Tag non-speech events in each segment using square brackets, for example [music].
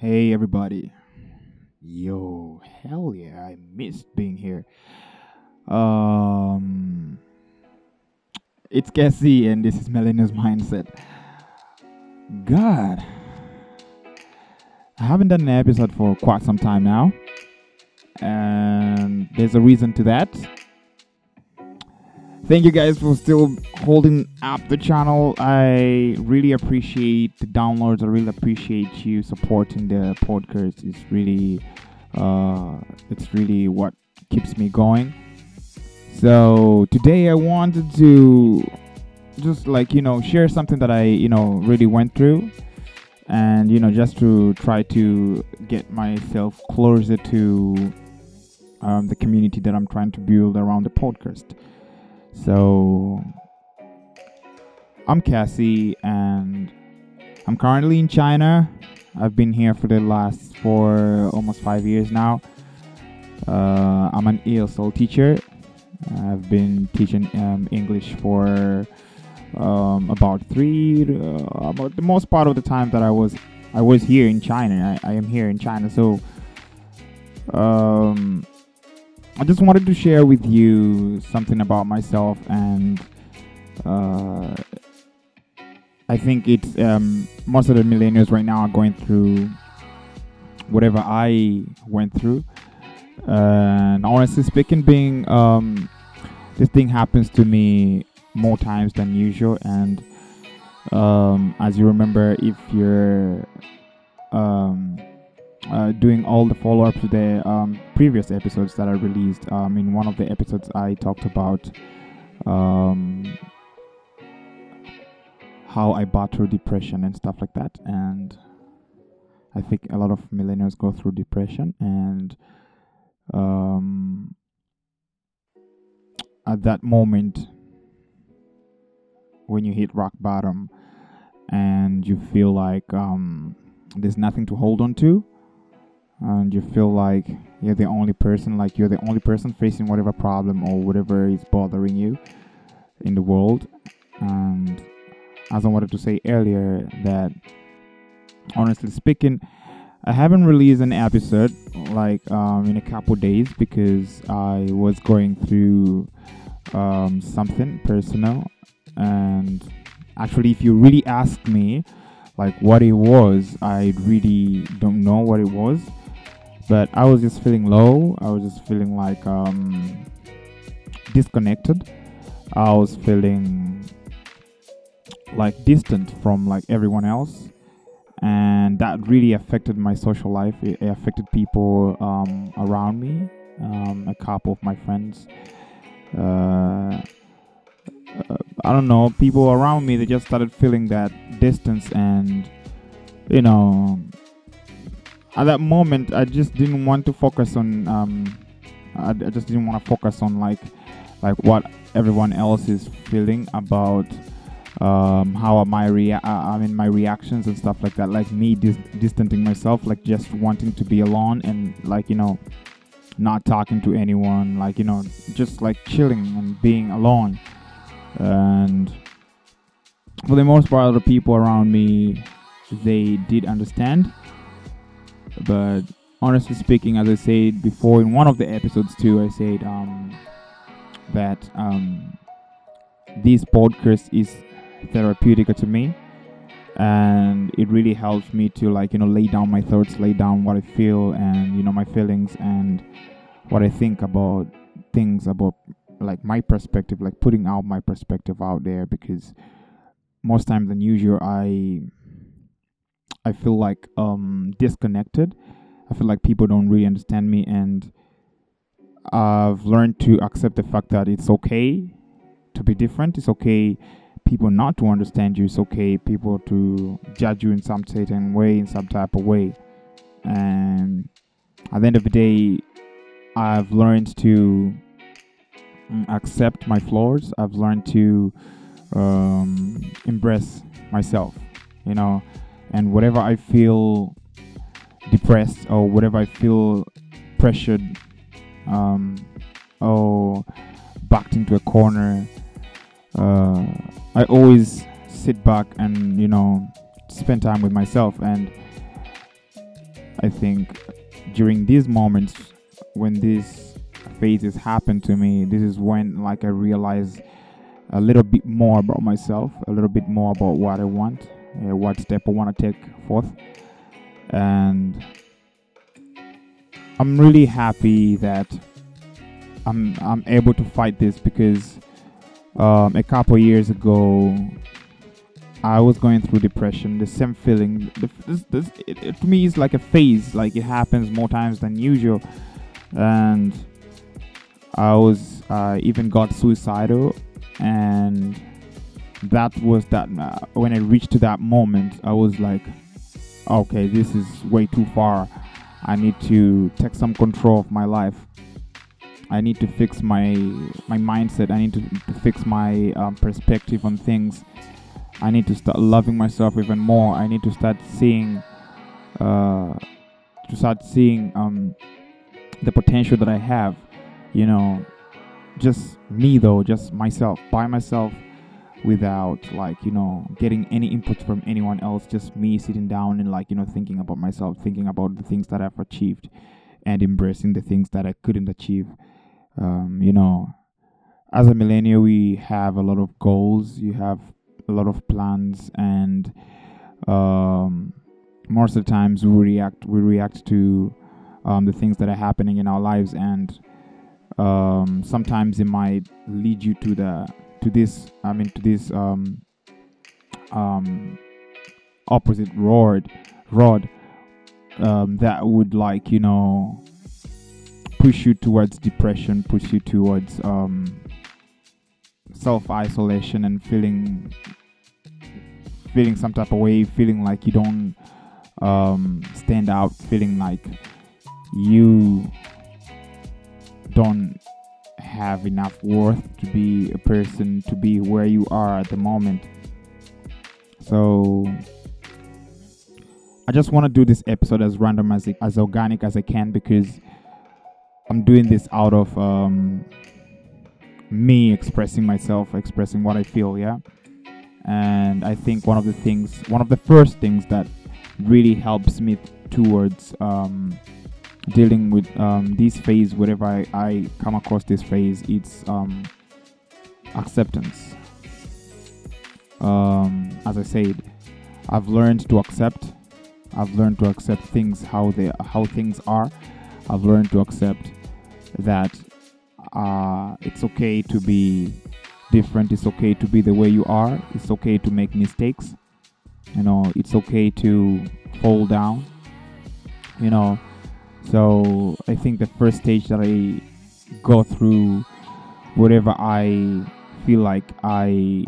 Hey everybody. Yo, hell yeah, I missed being here. Um it's Cassie and this is Millennials Mindset. God. I haven't done an episode for quite some time now. And there's a reason to that. Thank you guys for still holding up the channel. I really appreciate the downloads. I really appreciate you supporting the podcast. It's really, uh, it's really what keeps me going. So today I wanted to just like you know share something that I you know really went through, and you know just to try to get myself closer to um, the community that I'm trying to build around the podcast. So I'm Cassie and I'm currently in China. I've been here for the last for almost five years now. Uh, I'm an ESL teacher. I've been teaching um, English for um, about three, uh, about the most part of the time that I was I was here in China. I, I am here in China, so um, I just wanted to share with you something about myself, and uh, I think it's um, most of the millennials right now are going through whatever I went through. and honestly speaking, being um, this thing happens to me more times than usual, and um, as you remember, if you're um, uh, doing all the follow up to the um, previous episodes that I released. Um, in one of the episodes, I talked about um, how I battle depression and stuff like that. And I think a lot of millennials go through depression. And um, at that moment, when you hit rock bottom and you feel like um, there's nothing to hold on to, and you feel like you're the only person like you're the only person facing whatever problem or whatever is bothering you in the world. And as i wanted to say earlier that honestly speaking i haven't released an episode like um, in a couple days because i was going through um, something personal. And actually if you really ask me like what it was i really don't know what it was but I was just feeling low. I was just feeling like um, disconnected. I was feeling like distant from like everyone else, and that really affected my social life. It, affected people um, around me. Um, a couple of my friends. Uh, uh, I don't know. People around me they just started feeling that distance and you know at that moment, I just didn't want to focus on. Um, I, I just didn't want to focus on like, like what everyone else is feeling about um, how I rea- I mean my reactions and stuff like that. Like me dis- distancing myself, like just wanting to be alone and like you know, not talking to anyone. Like you know, just like chilling and being alone. And for the most part, the people around me, they did understand but honestly speaking, as I said before in one of the episodes too, I said um, that um, this podcast is therapeutic to me, and it really helps me to like you know lay down my thoughts, lay down what I feel, and you know my feelings and what I think about things about like my perspective, like putting out my perspective out there because most times than usual I I feel like um disconnected. I feel like people don't really understand me and I've learned to accept the fact that it's okay to be different. It's okay people not to understand you. It's okay people to judge you in some certain way, in some type of way. And at the end of the day, I've learned to mm, accept my flaws. I've learned to um, embrace myself. You know, and whatever I feel depressed or whatever I feel pressured um, or backed into a corner, uh, I always sit back and you know spend time with myself. And I think during these moments when these phases happen to me, this is when like I realize a little bit more about myself, a little bit more about what I want, uh, what step I want to take forth, and I'm really happy that I'm I'm able to fight this because um, a couple years ago I was going through depression. The same feeling. This, this, it, it, to me, is like a phase. Like it happens more times than usual, and I was uh, even got suicidal, and that was that. Uh, when I reached to that moment, I was like, okay, this is way too far. I need to take some control of my life. I need to fix my my mindset. I need to, to fix my um, perspective on things I need to start loving myself even more. I need to start seeing, uh, to start seeing um, the potential that I have. You know, just me though, just myself, by myself, without like you know getting any input from anyone else. Just me sitting down and like you know thinking about myself, thinking about the things that I've achieved, and embracing the things that I couldn't achieve. Um, you know, as a millennial, we have a lot of goals. You have a lot of plans and um, most of the times we react we react to um, the things that are happening in our lives and um, sometimes it might lead you to the to this I mean to this um, um, opposite road road um, that would like you know push you towards depression push you towards self isolation and feeling feeling some type of way, feeling like you don't um, stand out, feeling like you don't have enough worth to be a person, to be where you are at the moment. So I just want to do this episode as random as as organic as I can because I'm doing this out of um, me expressing myself, expressing what I feel. Yeah and I think one of the things, one of the first things that really helps me towards um, dealing with um, this phase, whenever I, I, come across this phase, it's um, acceptance. Um, as I said, I've learned to accept. I've learned to accept things how they how things are. I've learned to accept that uh, it's okay to be different. It's okay to be the way you are. It's okay to make mistakes. You know, it's okay to fall down. You know, so I think the first stage that I go through, whatever I feel like I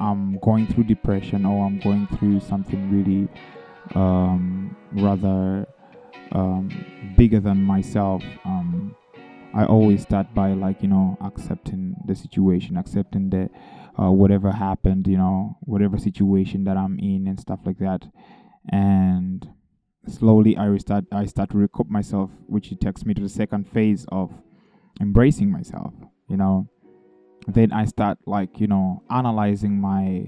am going through depression or I'm going through something really um, rather um, bigger than myself. Um, I always start by like you know accepting the situation, accepting that uh, whatever happened, you know, whatever situation that I'm in and stuff like that, and slowly I restart. I start to recoup myself, which takes me to the second phase of embracing myself. You know, then I start like you know analyzing my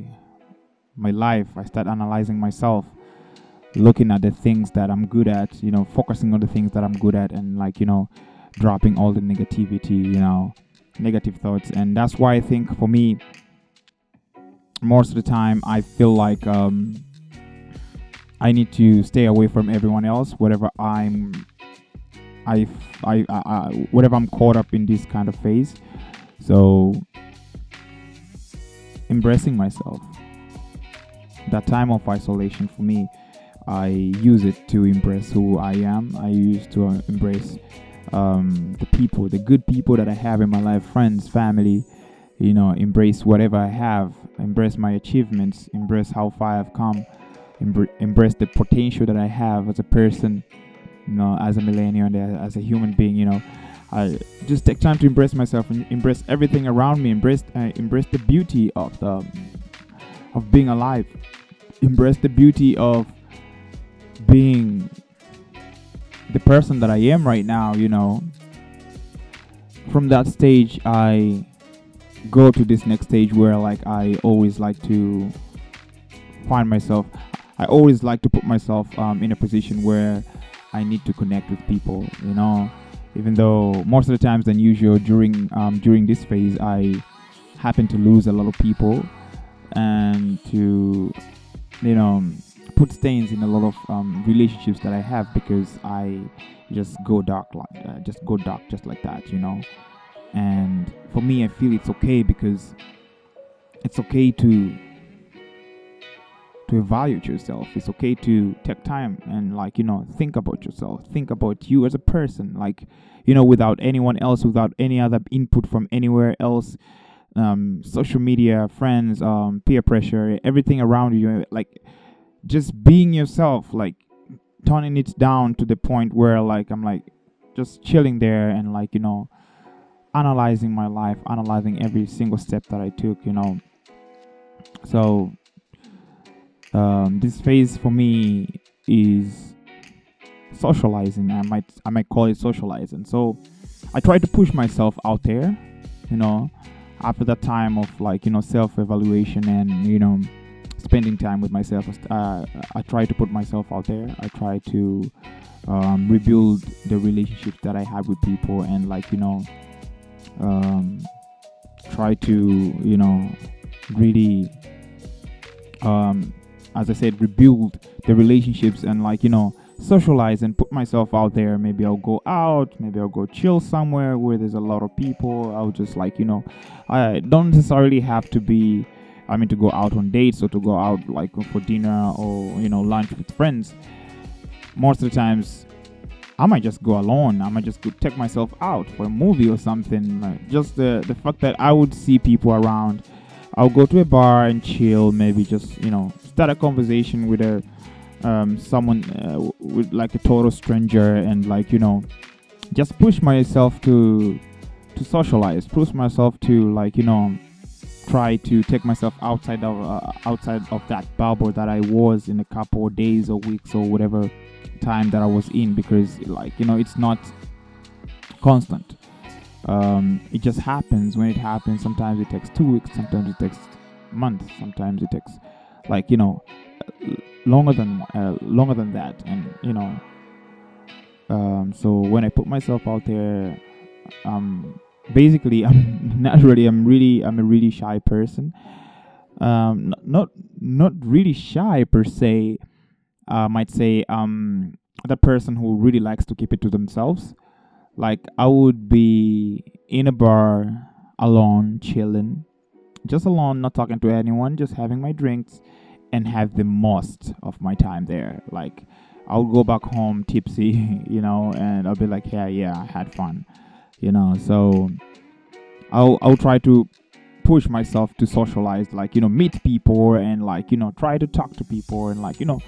my life. I start analyzing myself looking at the things that I'm good at, you know, focusing on the things that I'm good at and like, you know, dropping all the negativity, you know, negative thoughts. And that's why I think for me, most of the time, I feel like um, I need to stay away from everyone else, whatever I'm, I, I, I, whatever I'm caught up in this kind of phase. So, embracing myself. That time of isolation for me, I use it to embrace who I am. I use to uh, embrace um, the people, the good people that I have in my life, friends, family, you know, embrace whatever I have, embrace my achievements, embrace how far I've come, embrace the potential that I have as a person, you know, as a millennial and as a human being, you know. I just take time to embrace myself and embrace everything around me, embrace uh, embrace the beauty of the of being alive, embrace the beauty of being the person that I am right now, you know, from that stage, I go to this next stage where, like, I always like to find myself. I always like to put myself um, in a position where I need to connect with people. You know, even though most of the times than usual during um, during this phase, I happen to lose a lot of people and to you know put stains in a lot of um, relationships that I have because I just go dark like uh, just go dark just like that, you know. And for me, I feel it's okay because it's okay to to evaluate yourself. It's okay to take time and like you know think about yourself, think about you as a person, like you know without anyone else, without any other input from anywhere else. Um, social media, friends, um, peer pressure, everything around you, like just being yourself, like toning it down to the point where like I'm like just chilling there and like you know analyzing my life, analyzing every single step that I took, you know. So um, this phase for me is socializing. I might I might call it socializing. So I try to push myself out there, you know, after that time of like you know self evaluation and you know spending time with myself. Uh, I try to put myself out there. I try to um, rebuild the relationships that I have with people and like you know um, try to you know really um, as I said rebuild the relationships and like you know socialize and put myself out there maybe I'll go out maybe I'll go chill somewhere where there's a lot of people I'll just like you know I don't necessarily have to be I mean to go out on dates or to go out like for dinner or you know lunch with friends most of the times I might just go alone. I might just go take myself out for a movie or something. Just the the fact that I would see people around. I'll go to a bar and chill. Maybe just you know start a conversation with a um, someone uh, with like a total stranger and like you know just push myself to to socialize. Push myself to like you know try to take myself outside of uh, outside of that bubble that I was in a couple of days or weeks or whatever time that I was in because like you know it's not constant. Um, it just happens when it happens. Sometimes it takes two weeks. Sometimes it takes months. Sometimes it takes like you know longer than uh, longer than that. And you know, um, so when I put myself out there, um, basically [laughs] I'm naturally I'm really I'm a really shy person. Um, not not really shy per se, uh, might say um the person who really likes to keep it to themselves. Like I would be in a bar alone, chilling, just alone, not talking to anyone, just having my drinks and have the most of my time there. Like I'll go back home tipsy, [laughs] you know, and I'll be like, yeah, yeah, I had fun, you know. So I'll I'll try to push myself to socialize, like you know, meet people and like you know, try to talk to people and like you know,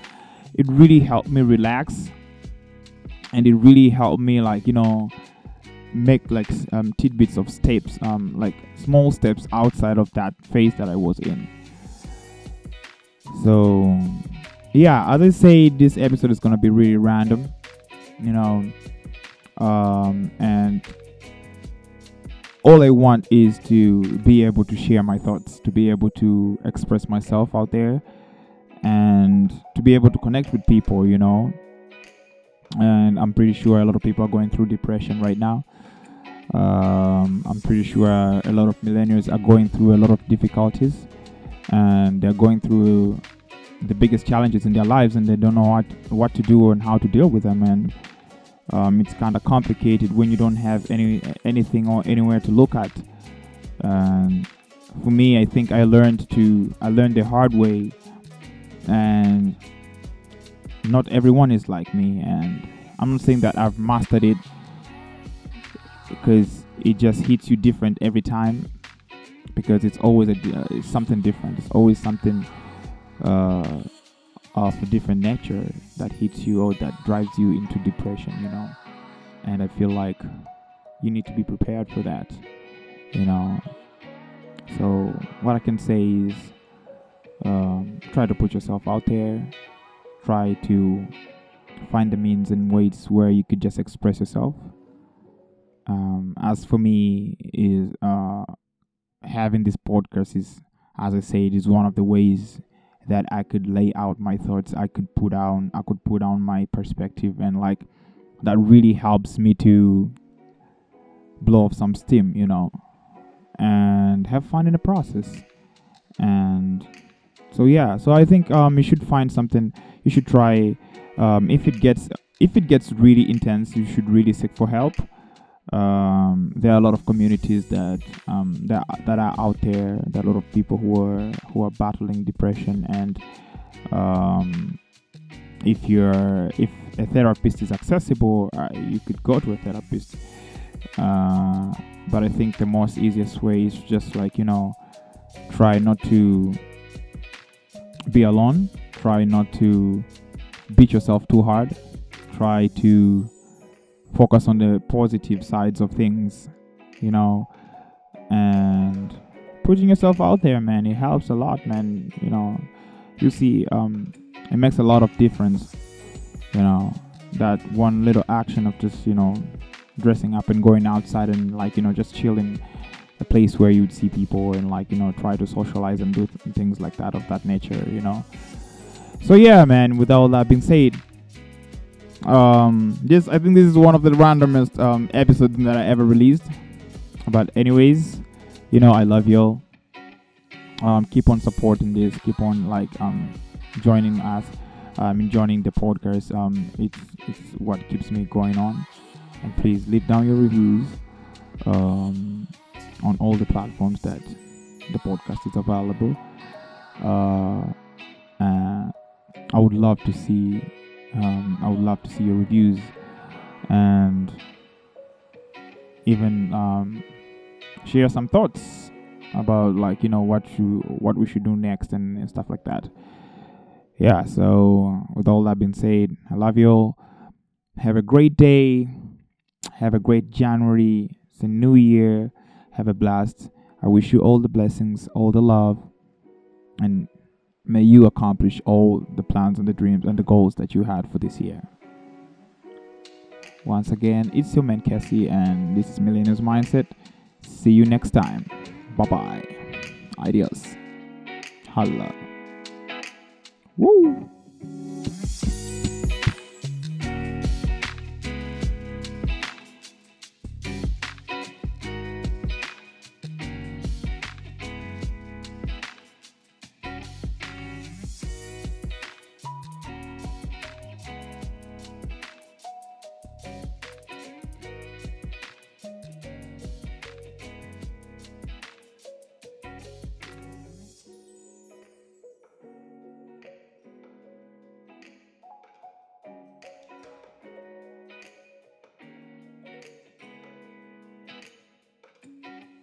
it really helped me relax and it really helped me like you know make like um, tidbits of steps um, like small steps outside of that phase that i was in so yeah as i say this episode is gonna be really random you know um, and all i want is to be able to share my thoughts to be able to express myself out there and to be able to connect with people, you know. And I'm pretty sure a lot of people are going through depression right now. Um, I'm pretty sure a lot of millennials are going through a lot of difficulties and they're going through the biggest challenges in their lives and they don't know what, what to do and how to deal with them. And um, it's kind of complicated when you don't have any anything or anywhere to look at. And for me, I think I learned to I learned the hard way and not everyone is like me and i'm not saying that i've mastered it because it just hits you different every time because it's always a uh, it's something different. It's always something uh, of a different nature that hits you or that drives you into depression you know? And i feel like you need to be prepared for that you know? So what i can say is um, try to put yourself out there. Try to find the means and ways where you could just express yourself. Um, as for me is uh, having this podcast is as i said is one of the ways that I could lay out my thoughts. I could put down I could put down my perspective and like that really helps me to blow off some steam, you know, and have fun in the process. And so yeah, so I think um you should find something you should try um if it gets if it gets really intense, you should really seek for help. Um, there are a lot of communities that um, that that are out there. There are a lot of people who are who are battling depression, and um, if you're if a therapist is accessible, uh, you could go to a therapist. Uh, but I think the most easiest way is just like you know, try not to be alone. Try not to beat yourself too hard try to focus on the positive sides of things, you know, and putting yourself out there, man, it helps a lot, man. You know, you see, um, it makes a lot of difference, you know, that one little action of just, you know, dressing up and going outside and like, you know, just chilling a place where you'd see people and like, you know, try to socialize and do th- things like that of that nature, you know. So yeah, man, with all that being said, um, this I think this is one of the randomest um, episodes that I ever released. But anyways, you know I love y'all. Um, keep on supporting this. Keep on like um joining us. Um, joining the podcast. Um, it's it's what keeps me going on. And please leave down your reviews. Um, on all the platforms that the podcast is available. Uh, uh I would love to see um, I would love to see your reviews and even um, share some thoughts about like you know what you what we should do next and, and stuff like that. Yeah. So with all that being said, I love you all. Have a great day. Have a great January. It's a new year. Have a blast. I wish you all the blessings, all the love, and May you accomplish all the plans and the dreams and the goals that you had for this year. Once again, it's your man Cassie, and this is Millennials Mindset. See you next time. Bye bye. Adios. Holla. Woo!